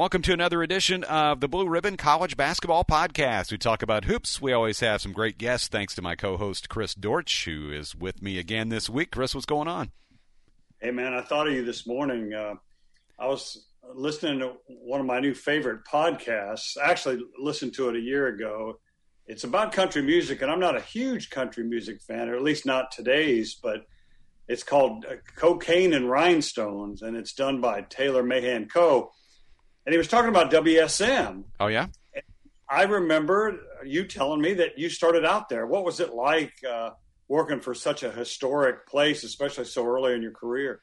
Welcome to another edition of the Blue Ribbon College Basketball Podcast. We talk about hoops. We always have some great guests, thanks to my co host, Chris Dortch, who is with me again this week. Chris, what's going on? Hey, man, I thought of you this morning. Uh, I was listening to one of my new favorite podcasts. I actually listened to it a year ago. It's about country music, and I'm not a huge country music fan, or at least not today's, but it's called uh, Cocaine and Rhinestones, and it's done by Tyler Mahan Coe and he was talking about WSM. Oh yeah. I remember you telling me that you started out there. What was it like uh, working for such a historic place, especially so early in your career?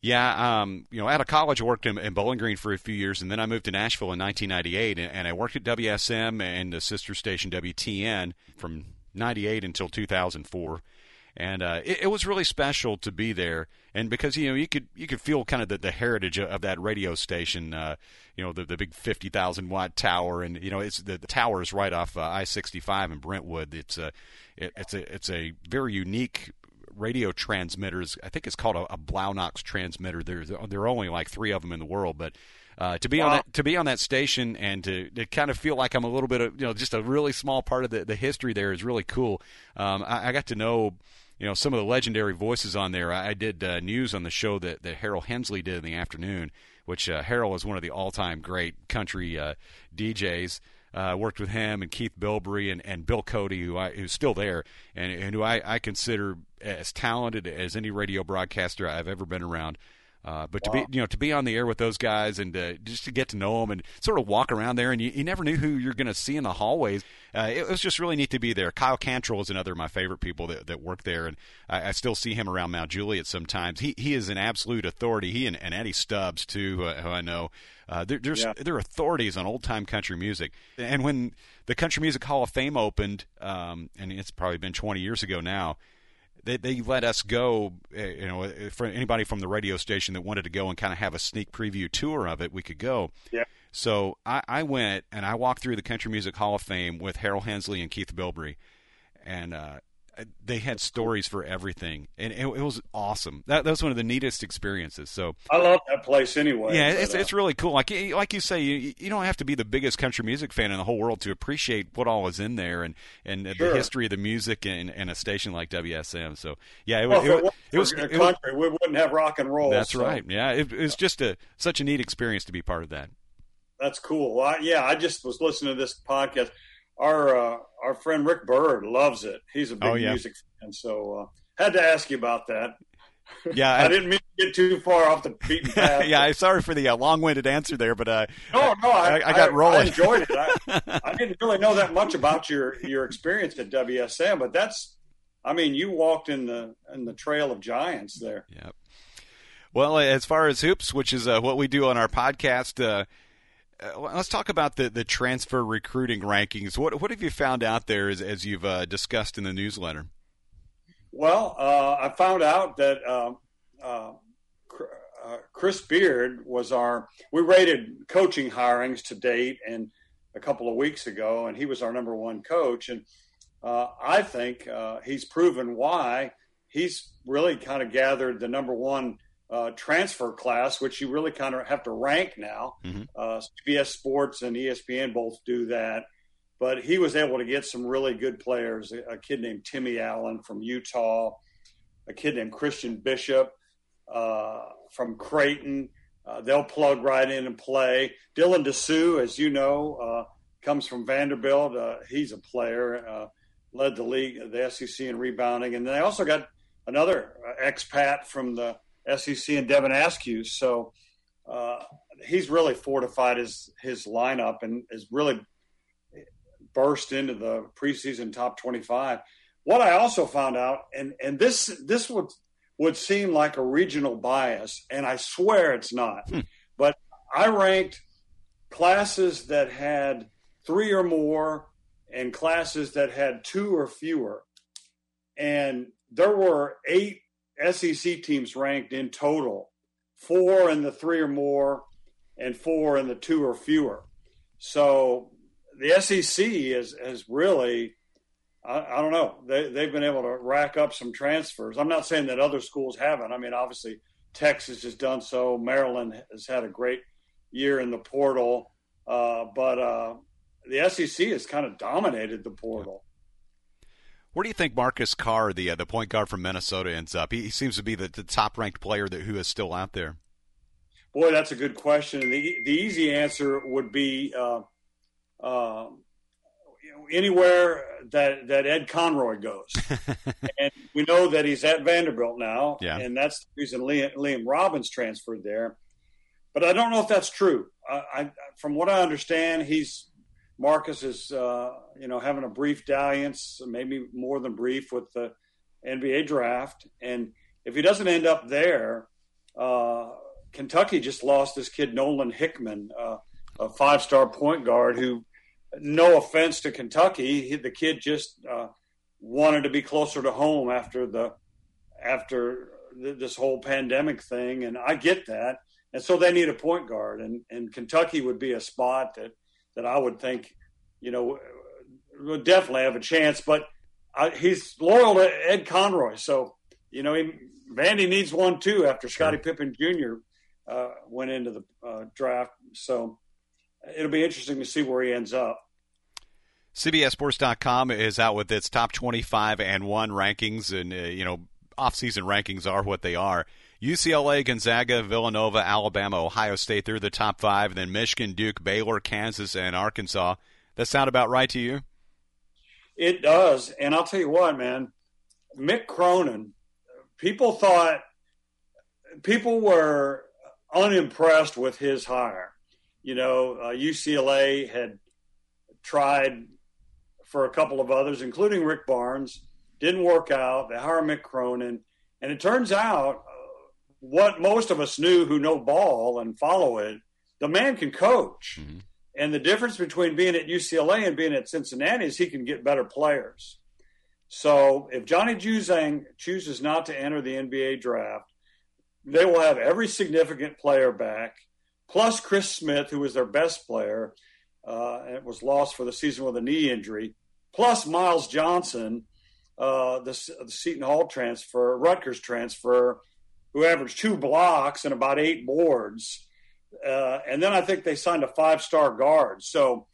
Yeah, um, you know, out of college, I worked in, in, Bowling Green for a few years, and then I moved to Nashville in 1998, and, and I worked at WSM and the sister station WTN from 98 until 2004 and uh, it, it, was really special to be there. And because you know you could you could feel kind of the, the heritage of, that radio station, uh, you know the the big fifty thousand watt tower, and you know it's the, the tower is right off uh, I sixty five in Brentwood. It's a it, it's a it's a very unique radio transmitters. I think it's called a, a Blaw-Knox transmitter. There there are only like three of them in the world, but uh, to be wow. on that to be on that station and to, to kind of feel like I'm a little bit of you know just a really small part of the, the history there is really cool. Um, I, I got to know you know some of the legendary voices on there. I, did uh, news on the show that, that Hairl Hensley did in the afternoon, which uh, Hairl is one of the all-time great country uh, DJs. Uh, worked with him and Keith Bilbrey and, and Bill Cody, who I, who's still there, and, and who I, I consider as talented as any radio broadcaster I've ever been around. Uh, but wow. to be you know to be on the air with those guys and uh, just to get to know them and sort of walk around there and you, you never knew who you're going to see in the hallways. Uh, it, was just really neat to be there. Kyle Cantrell is another of my favorite people that, that work there, and I, I still see him around Mount Juliet sometimes. He he is an absolute authority. He and, and Eddie Stubbs too, who, who I know. Uh, they're, they're, yeah. they're authorities on old time country music. And when the Country Music Hall of Fame opened, um, and it's probably been 20 years ago now, they, they let us go, eh, you know, eh, for anybody from the radio station that wanted to go and kind of have a sneak preview tour of it, we could go. Yeah. So I, I went and I walked through the Country Music Hall of Fame with Hairl Hensley and Keith Bilbrey, and uh, they had stories for everything, and it, it, was awesome. That, that was one of the neatest experiences. So I love that place anyway. Yeah, it's, uh, it's really cool. Like like you say, you, you don't have to be the biggest country music fan in the whole world to appreciate what all is in there and and sure. the history of the music and, and a station like WSM. So yeah, it, well, it, it, was, it, was country. we wouldn't have rock and roll. That's so. right. Yeah, it, was just a such a neat experience to be part of that. That's cool. Well, I, yeah, I just was listening to this podcast our uh, our friend Rick Bird loves it. He's a big oh, yeah. music fan, so uh, had to ask you about that. Yeah, I, I, didn't mean to get too far off the beaten path. yeah, I'm sorry for the uh, long-winded answer there, but uh, no, no, I, I, I got rolling. I enjoyed it. I, didn't really know that much about your your experience at WSM, but that's, I mean, you walked in the in the trail of giants there. Yep. Well, as far as hoops, which is uh, what we do on our podcast, uh, uh, let's talk about the, the transfer recruiting rankings. What what have you found out there as, as you've uh, discussed in the newsletter? Well, uh, I found out that um, uh, uh, Chris Beard was our. We rated coaching hirings to date, and a couple of weeks ago, and he was our number one coach. And I think he's proven why he's really kind of gathered the number one uh, transfer class, which you really kind of have to rank now. Mm-hmm. Uh, CBS Sports and ESPN both do that. But he was able to get some really good players. A, a kid named Timmy Allen from Utah, a kid named Christian Bishop uh, from Creighton. Uh, they'll plug right in and play. Dylan Disu, as you know, uh, comes from Vanderbilt. Uh, he's a player, led the league, the SEC in rebounding. And then they also got another expat from the SEC and Devin Askew. So uh, he's really fortified his his lineup and has really burst into the preseason top 25. What I also found out, and and this this would would seem like a regional bias, and I swear it's not, hmm. but I ranked classes that had three or more and classes that had two or fewer. And there were eight SEC teams ranked in total, four in the three or more, and four in the two or fewer. So the SEC is has really, I, I, don't know, they, they've been able to rack up some transfers. I'm not saying that other schools haven't. I mean, obviously Texas has done so. Maryland has had a great year in the portal, uh, but uh, the SEC has kind of dominated the portal. Where do you think Marcus Carr, the uh, the point guard from Minnesota, ends up? He, he seems to be the, the top ranked player that who is still out there. Boy, that's a good question. the the easy answer would be uh, uh, anywhere that that Ed Conroy goes, and we know that he's at Vanderbilt now, yeah. and that's the reason Liam, Liam Robbins transferred there. But I don't know if that's true. I, I, from what I understand, he's Marcus is uh, you know having a brief dalliance, maybe more than brief, with the NBA draft, and if he doesn't end up there, uh, Kentucky just lost this kid Nolan Hickman, uh, a five-star point guard who, no offense to Kentucky, he, the kid just uh, wanted to be closer to home after the after this whole pandemic thing, and I get that, and so they need a point guard, and and Kentucky would be a spot that that I would think, you know, would definitely have a chance. But I, he's loyal to Ed Conroy, so you know, he, Vandy needs one too after Scottie Pippen Jr. Uh, went into the uh, draft. So it'll be interesting to see where he ends up. CBSSports.com is out with its top 25 and one rankings, and uh, you know, off-season rankings are what they are. UCLA, Gonzaga, Villanova, Alabama, Ohio State, they're the top five. And then Michigan, Duke, Baylor, Kansas, and Arkansas. That sound about right to you? It does. And I'll tell you what, man, Mick Cronin, people thought, people were unimpressed with his hire. You know, uh, UCLA had tried for a couple of others, including Rick Barnes, didn't work out. They hired Mick Cronin. And it turns out what most of us knew who know ball and follow it, the man can coach. Mm-hmm. And the difference between being at UCLA and being at Cincinnati is he can get better players. So if Johnny Juzang chooses not to enter the NBA draft, they will have every significant player back, plus Chris Smith, who was their best player, uh, and was lost for the season with a knee injury, plus Myles Johnson, uh, the, the Seton Hall transfer, Rutgers transfer, who averaged two blocks and about eight boards. Uh, and then I think they signed a five star guard. So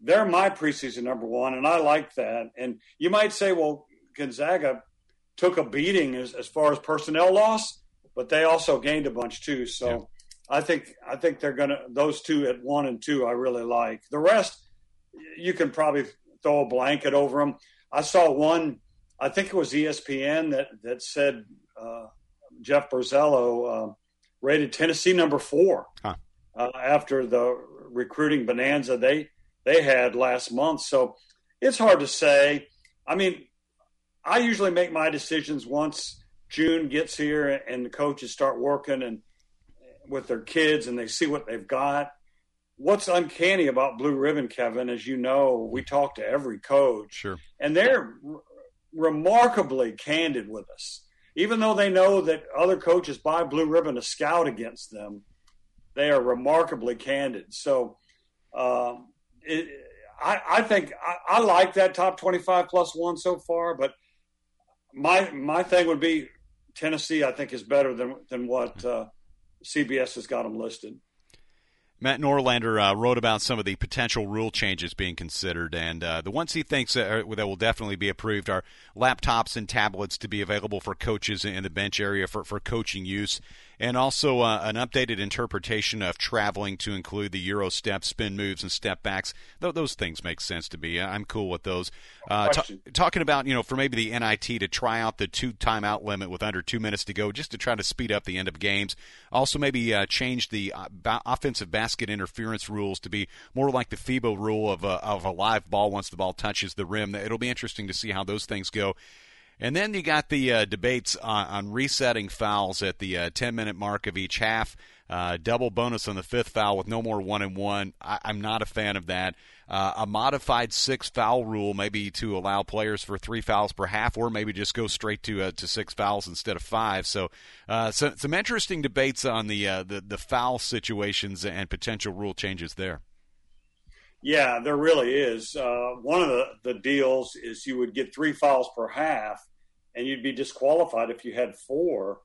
they're my preseason number one, and I like that. And you might say, well, Gonzaga took a beating as, as far as personnel loss, but they also gained a bunch too. So yeah. I think I think they're gonna those two at one and two I really like. The rest you can probably throw a blanket over them. I saw one, I think it was ESPN that that said uh, Jeff Borzello uh, rated Tennessee number four huh. uh, after the recruiting bonanza they they had last month. So it's hard to say. I mean, I usually make my decisions once June gets here and the coaches start working and with their kids and they see what they've got. What's uncanny about Blue Ribbon, Kevin, as you know, we talk to every coach, sure, and they're r- remarkably candid with us even though they know that other coaches buy blue ribbon to scout against them, they are remarkably candid. So, uh, it, I, I, think I, I, like that top twenty-five plus one so far. But my my thing would be Tennessee. I think is better than than what uh, CBS has got them listed. Matt Norlander uh, wrote about some of the potential rule changes being considered, and uh, the ones he thinks that, that, will definitely be approved are laptops and tablets to be available for coaches in the bench area for, for coaching use and also uh, an updated interpretation of traveling to include the Euro step, spin moves, and step backs. Th- those things make sense to me. I'm cool with those. Uh, t- talking about, you know, for maybe the NIT to try out the two timeout limit with under two minutes to go just to try to speed up the end of games. Also, maybe uh, change the uh, ba- offensive basket interference rules to be more like the FIBA rule of a, of a live ball once the ball touches the rim. It'll be interesting to see how those things go. And then you got the uh, debates on, on, resetting fouls at the uh, 10 minute mark of each half. Uh, double bonus on the fifth foul with no more one and one. I, am not a fan of that. Uh, a modified six foul rule, maybe to allow players for three fouls per half, or maybe just go straight to uh, to six fouls instead of five. So, uh, so some interesting debates on the, the the foul situations and potential rule changes there. Yeah, there really is. Uh, one of the, the deals is you would get three fouls per half, and you'd be disqualified if you had four.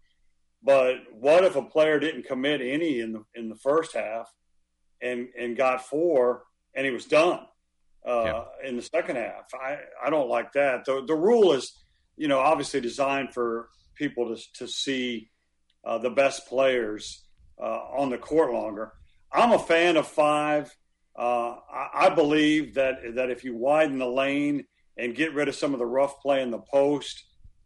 But what if a player didn't commit any in the in the first half, and and got four, and he was done uh, in the second half. I I don't like that. the The rule is, you know, obviously designed for people to to see uh, the best players uh, on the court longer. I'm a fan of five. Uh, I, I believe that that if you widen the lane and get rid of some of the rough play in the post,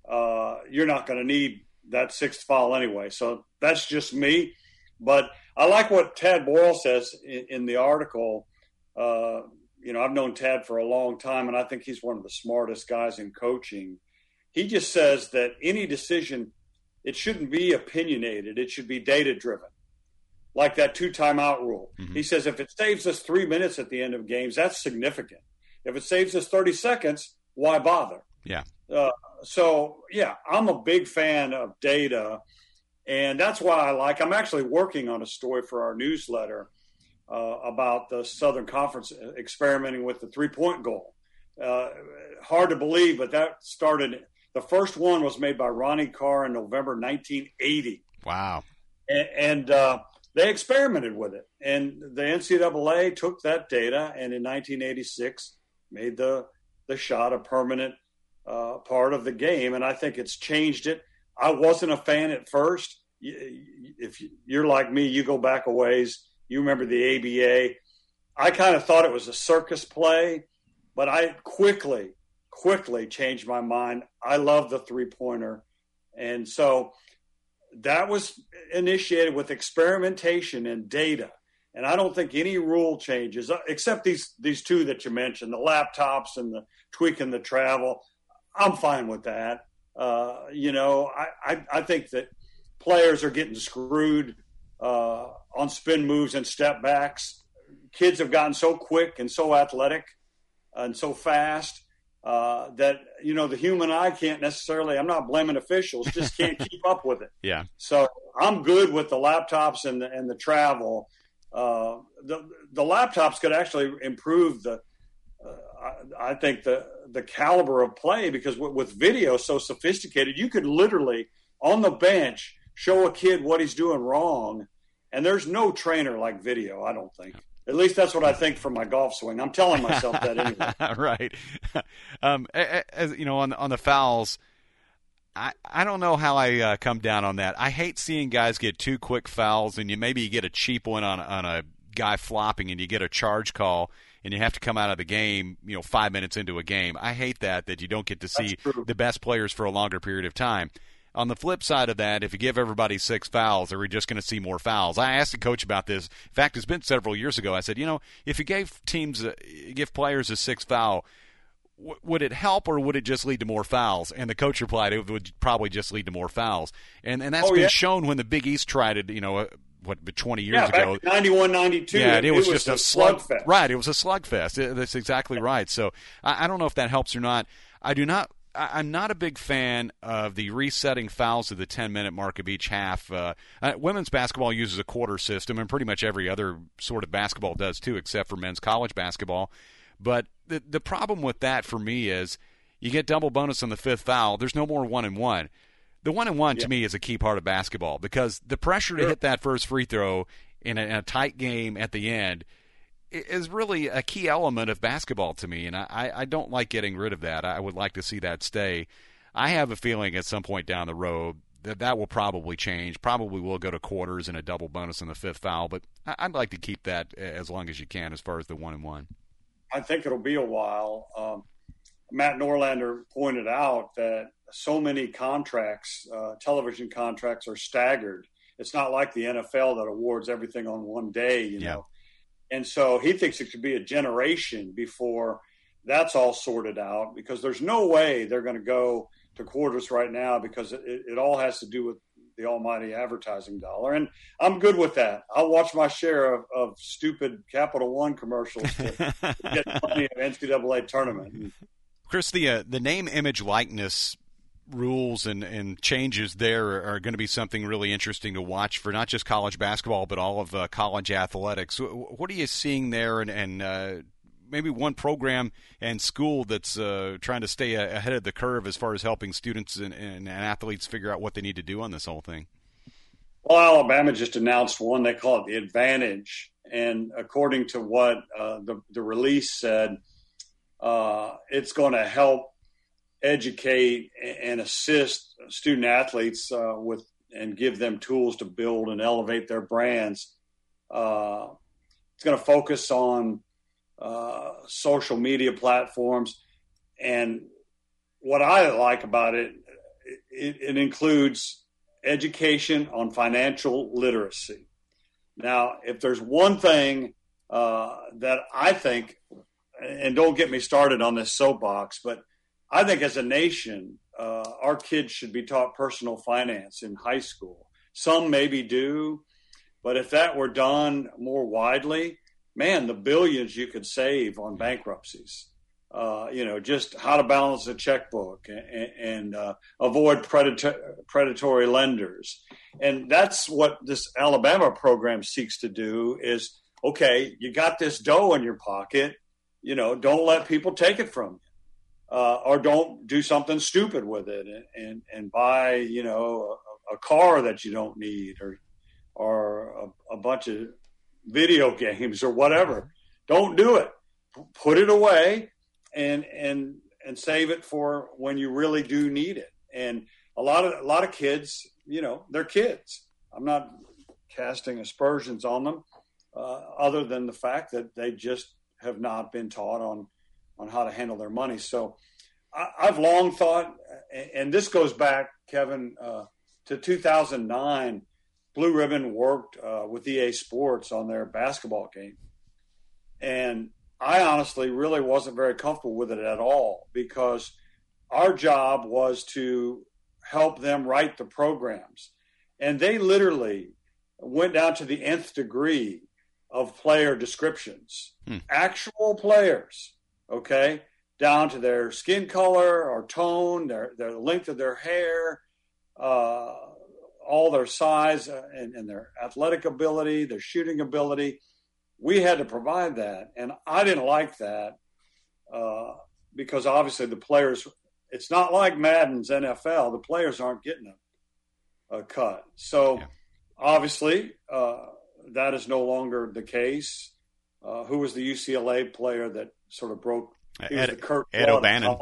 uh, you're not going to need that sixth foul anyway. So that's just me. But I like what Tad Boyle says in, in the article. Uh, you know, I've known Tad for a long time, and I think he's one of the smartest guys in coaching. He just says that any decision, it shouldn't be opinionated; it should be data driven, like that two timeout rule. Mm-hmm. He says if it saves us three minutes at the end of games, that's significant. If it saves us thirty seconds, why bother? Yeah. Uh, so yeah, I'm a big fan of data, and that's why I like. I'm actually working on a story for our newsletter uh, about the Southern Conference experimenting with the three point goal. Uh, hard to believe, but that started. The first one was made by Ronnie Carr in November 1980. Wow! And, and uh, they experimented with it, and the NCAA took that data and in 1986 made the the shot a permanent uh, part of the game, and I think it's changed it. I wasn't a fan at first. If you're like me, you go back a ways. You remember the ABA. I kind of thought it was a circus play, but I quickly, quickly changed my mind. I love the three pointer. And so that was initiated with experimentation and data. And I don't think any rule changes, uh, except these these two that you mentioned, the laptops and the tweaking the travel. I'm fine with that. Uh, you know, I, I, I, think that players are getting screwed uh, on spin moves and step backs. Kids have gotten so quick and so athletic and so fast uh, that you know the human eye can't necessarily. I'm not blaming officials; just can't keep up with it. Yeah. So I'm good with the laptops and the and the travel. Uh, the the laptops could actually improve the I, I think the the caliber of play because with, with video so sophisticated, you could literally on the bench show a kid what he's doing wrong, and there's no trainer like video. I don't think. At least that's what I think for my golf swing. I'm telling myself that anyway. right. Um, as you know, on on the fouls, I I don't know how I uh, come down on that. I hate seeing guys get two quick fouls, and you maybe you get a cheap one on on a guy flopping, and you get a charge call and you have to come out of the game, you know, five minutes into a game. I hate that that you don't get to see the best players for a longer period of time. On the flip side of that, if you give everybody six fouls, are we just going to see more fouls? I asked the coach about this. In fact, it's been several years ago. I said, you know, if you gave teams, uh, give players a six foul, w- would it help or would it just lead to more fouls? And the coach replied, it would probably just lead to more fouls. And and that's oh, been yeah. shown when the Big East tried it, you know, uh, what 20 years yeah, ago 91 92 yeah it, it, was, it was just a slugfest right it was a slugfest that's exactly right so I, I, don't know if that helps or not i do not I, am not a big fan of the resetting fouls at the 10 minute mark of each half. Uh, uh, women's basketball uses a quarter system, and pretty much every other sort of basketball does too, except for men's college basketball. But the the problem with that for me is you get double bonus on the fifth foul. There's no more one and one the one and one to me is a key part of basketball because the pressure to hit that first free throw in a, in a, tight game at the end is really a key element of basketball to me, and I, I don't like getting rid of that. I would like to see that stay. I have a feeling at some point down the road that that will probably change. Probably will go to quarters and a double bonus in the fifth foul, but I'd like to keep that as long as you can as far as the one and one. I think it'll be a while. Um, Matt Norlander pointed out that so many contracts, uh, television contracts, are staggered. It's not like the NFL that awards everything on one day, you know. And so he thinks it could be a generation before that's all sorted out because there's no way they're going to go to quarters right now because it, it all has to do with the almighty advertising dollar. And I'm good with that. I'll watch my share of, of stupid Capital One commercials to get money of NCAA tournament. Chris, the uh, the name, image, likeness rules and, and changes there are, going to be something really interesting to watch for not just college basketball but all of uh, college athletics. What are you seeing there, and, and uh, maybe one program and school that's uh, trying to stay ahead of the curve as far as helping students and, and, athletes figure out what they need to do on this whole thing? Well, Alabama just announced one they call it the Advantage, And according to what uh, the, the release said, uh, it's going to help educate and assist student athletes uh, with and give them tools to build and elevate their brands. Uh, it's going to focus on uh, social media platforms. And what I like about it, it, it includes education on financial literacy. Now, if there's one thing uh, that I think, and don't get me started on this soapbox, but I think as a nation, uh, our kids should be taught personal finance in high school. Some maybe do, but if that were done more widely, man, the billions you could save on bankruptcies. Uh, you know, just how to balance a checkbook and, and uh, avoid predator, predatory lenders. And that's what this Alabama program seeks to do is, okay, you got this dough in your pocket, you know, don't let people take it from you. Uh, or don't do something stupid with it and, and, and buy, you know, a, a, car that you don't need or, or a, a bunch of video games or whatever. Don't do it. Put it away and and and save it for when you really do need it. And a lot of a lot of kids, you know, they're kids. I'm not casting aspersions on them, uh, other than the fact that they just have not been taught on on how to handle their money. So I, have long thought, and this goes back, Kevin, uh, to 2009 Blue Ribbon worked uh, with EA Sports on their basketball game. And I honestly really wasn't very comfortable with it at all because our job was to help them write the programs. And they literally went down to the nth degree of player descriptions, hmm. actual players, okay, down to their skin color or tone, their, their length of their hair, uh, all their size uh, and, and, their athletic ability, their shooting ability. We had to provide that, and I didn't like that uh, because obviously the players. It's not like Madden's NFL. The players aren't getting a, a cut. So yeah. obviously uh, that is no longer the case. Uh, who was the UCLA player that sort of broke? Ed, Ed O'Bannon.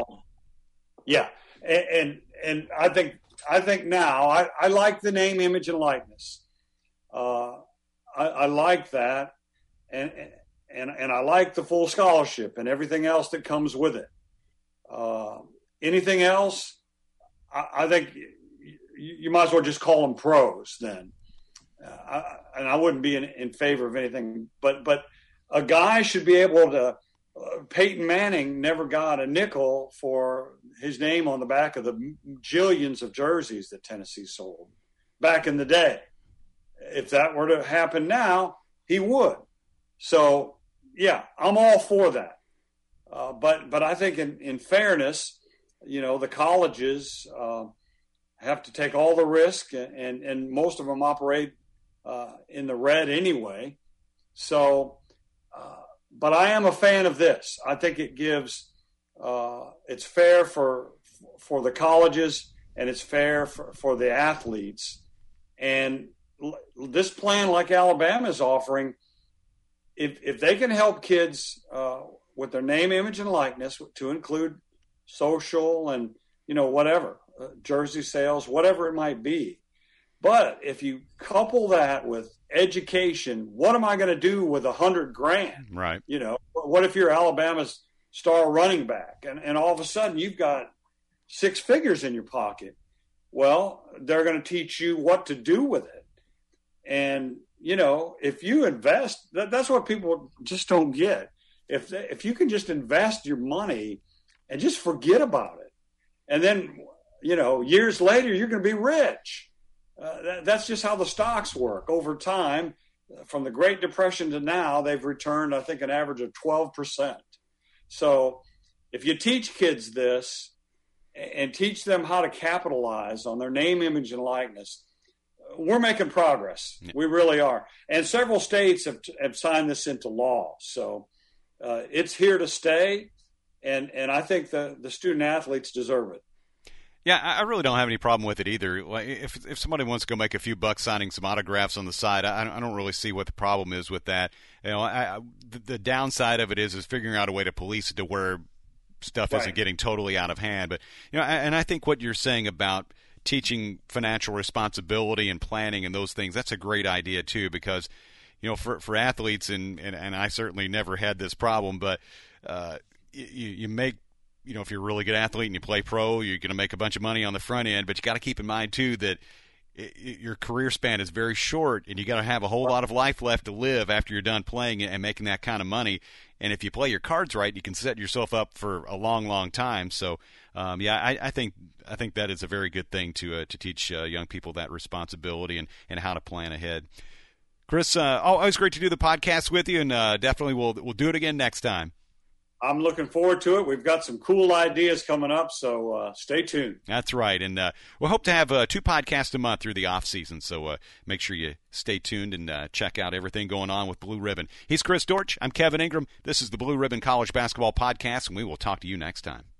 Yeah, and, and and I think I think now I, I like the name, image, and likeness. Uh, I, I, like that, and and and I like the full scholarship and everything else that comes with it. Uh, anything else, I, I think you, you, might as well just call them pros then. Uh, I, and I wouldn't be in, in favor of anything, but but a guy should be able to. Peyton Manning never got a nickel for his name on the back of the jillions of jerseys that Tennessee sold back in the day. If that were to happen now, he would. So, yeah, I'm all for that. Uh, but but I think in, in fairness, you know, the colleges uh, have to take all the risk, and and most of them operate uh, in the red anyway. So, uh, but I am a fan of this. I think it gives uh, it's fair for for the colleges and it's fair for, for the athletes. And this plan, like Alabama is offering, if if they can help kids uh, with their name, image, and likeness to include social and you know whatever uh, jersey sales, whatever it might be. But if you couple that with education, what am I going to do with a hundred grand? Right. You know, what if you're Alabama's star running back, and, and all of a sudden you've got six figures in your pocket. Well, they're going to teach you what to do with it. And, you know, if you invest, that, that's what people just don't get. If, they, if you can just invest your money and just forget about it, and then, you know, years later, you're going to be rich. Uh, that, that's just how the stocks work over time. From the Great Depression to now, they've returned, I think, an average of 12%. So if you teach kids this and teach them how to capitalize on their name, image, and likeness, we're making progress. Yeah. We really are. And several states have, have signed this into law. So uh, it's here to stay. And, and I think the, the student athletes deserve it. Yeah, I really don't have any problem with it either. If if somebody wants to go make a few bucks signing some autographs on the side, I, don't really see what the problem is with that. You know, I, the, the downside of it is is figuring out a way to police it to where stuff right. isn't getting totally out of hand. But you know, and I think what you're saying about teaching financial responsibility and planning and those things that's a great idea too because you know for for athletes and and, and I certainly never had this problem, but uh, you, you make you know, if you're a really good athlete and you play pro, you're going to make a bunch of money on the front end. But you got to keep in mind too that it, it, your career span is very short, and you got to have a whole lot of life left to live after you're done playing and making that kind of money. And if you play your cards right, you can set yourself up for a long, long time. So, um, yeah, I, I, think I think that is a very good thing to uh, to teach uh, young people that responsibility and, and how to plan ahead. Chris, uh, always great to do the podcast with you, and uh, definitely we'll we'll do it again next time. I'm looking forward to it. We've got some cool ideas coming up, so uh, stay tuned. That's right, and uh, we'll hope to have uh, two podcasts a month through the off season. So uh, make sure you stay tuned and uh, check out everything going on with Blue Ribbon. He's Chris Dortch. I'm Kevin Ingram. This is the Blue Ribbon College Basketball Podcast, and we will talk to you next time.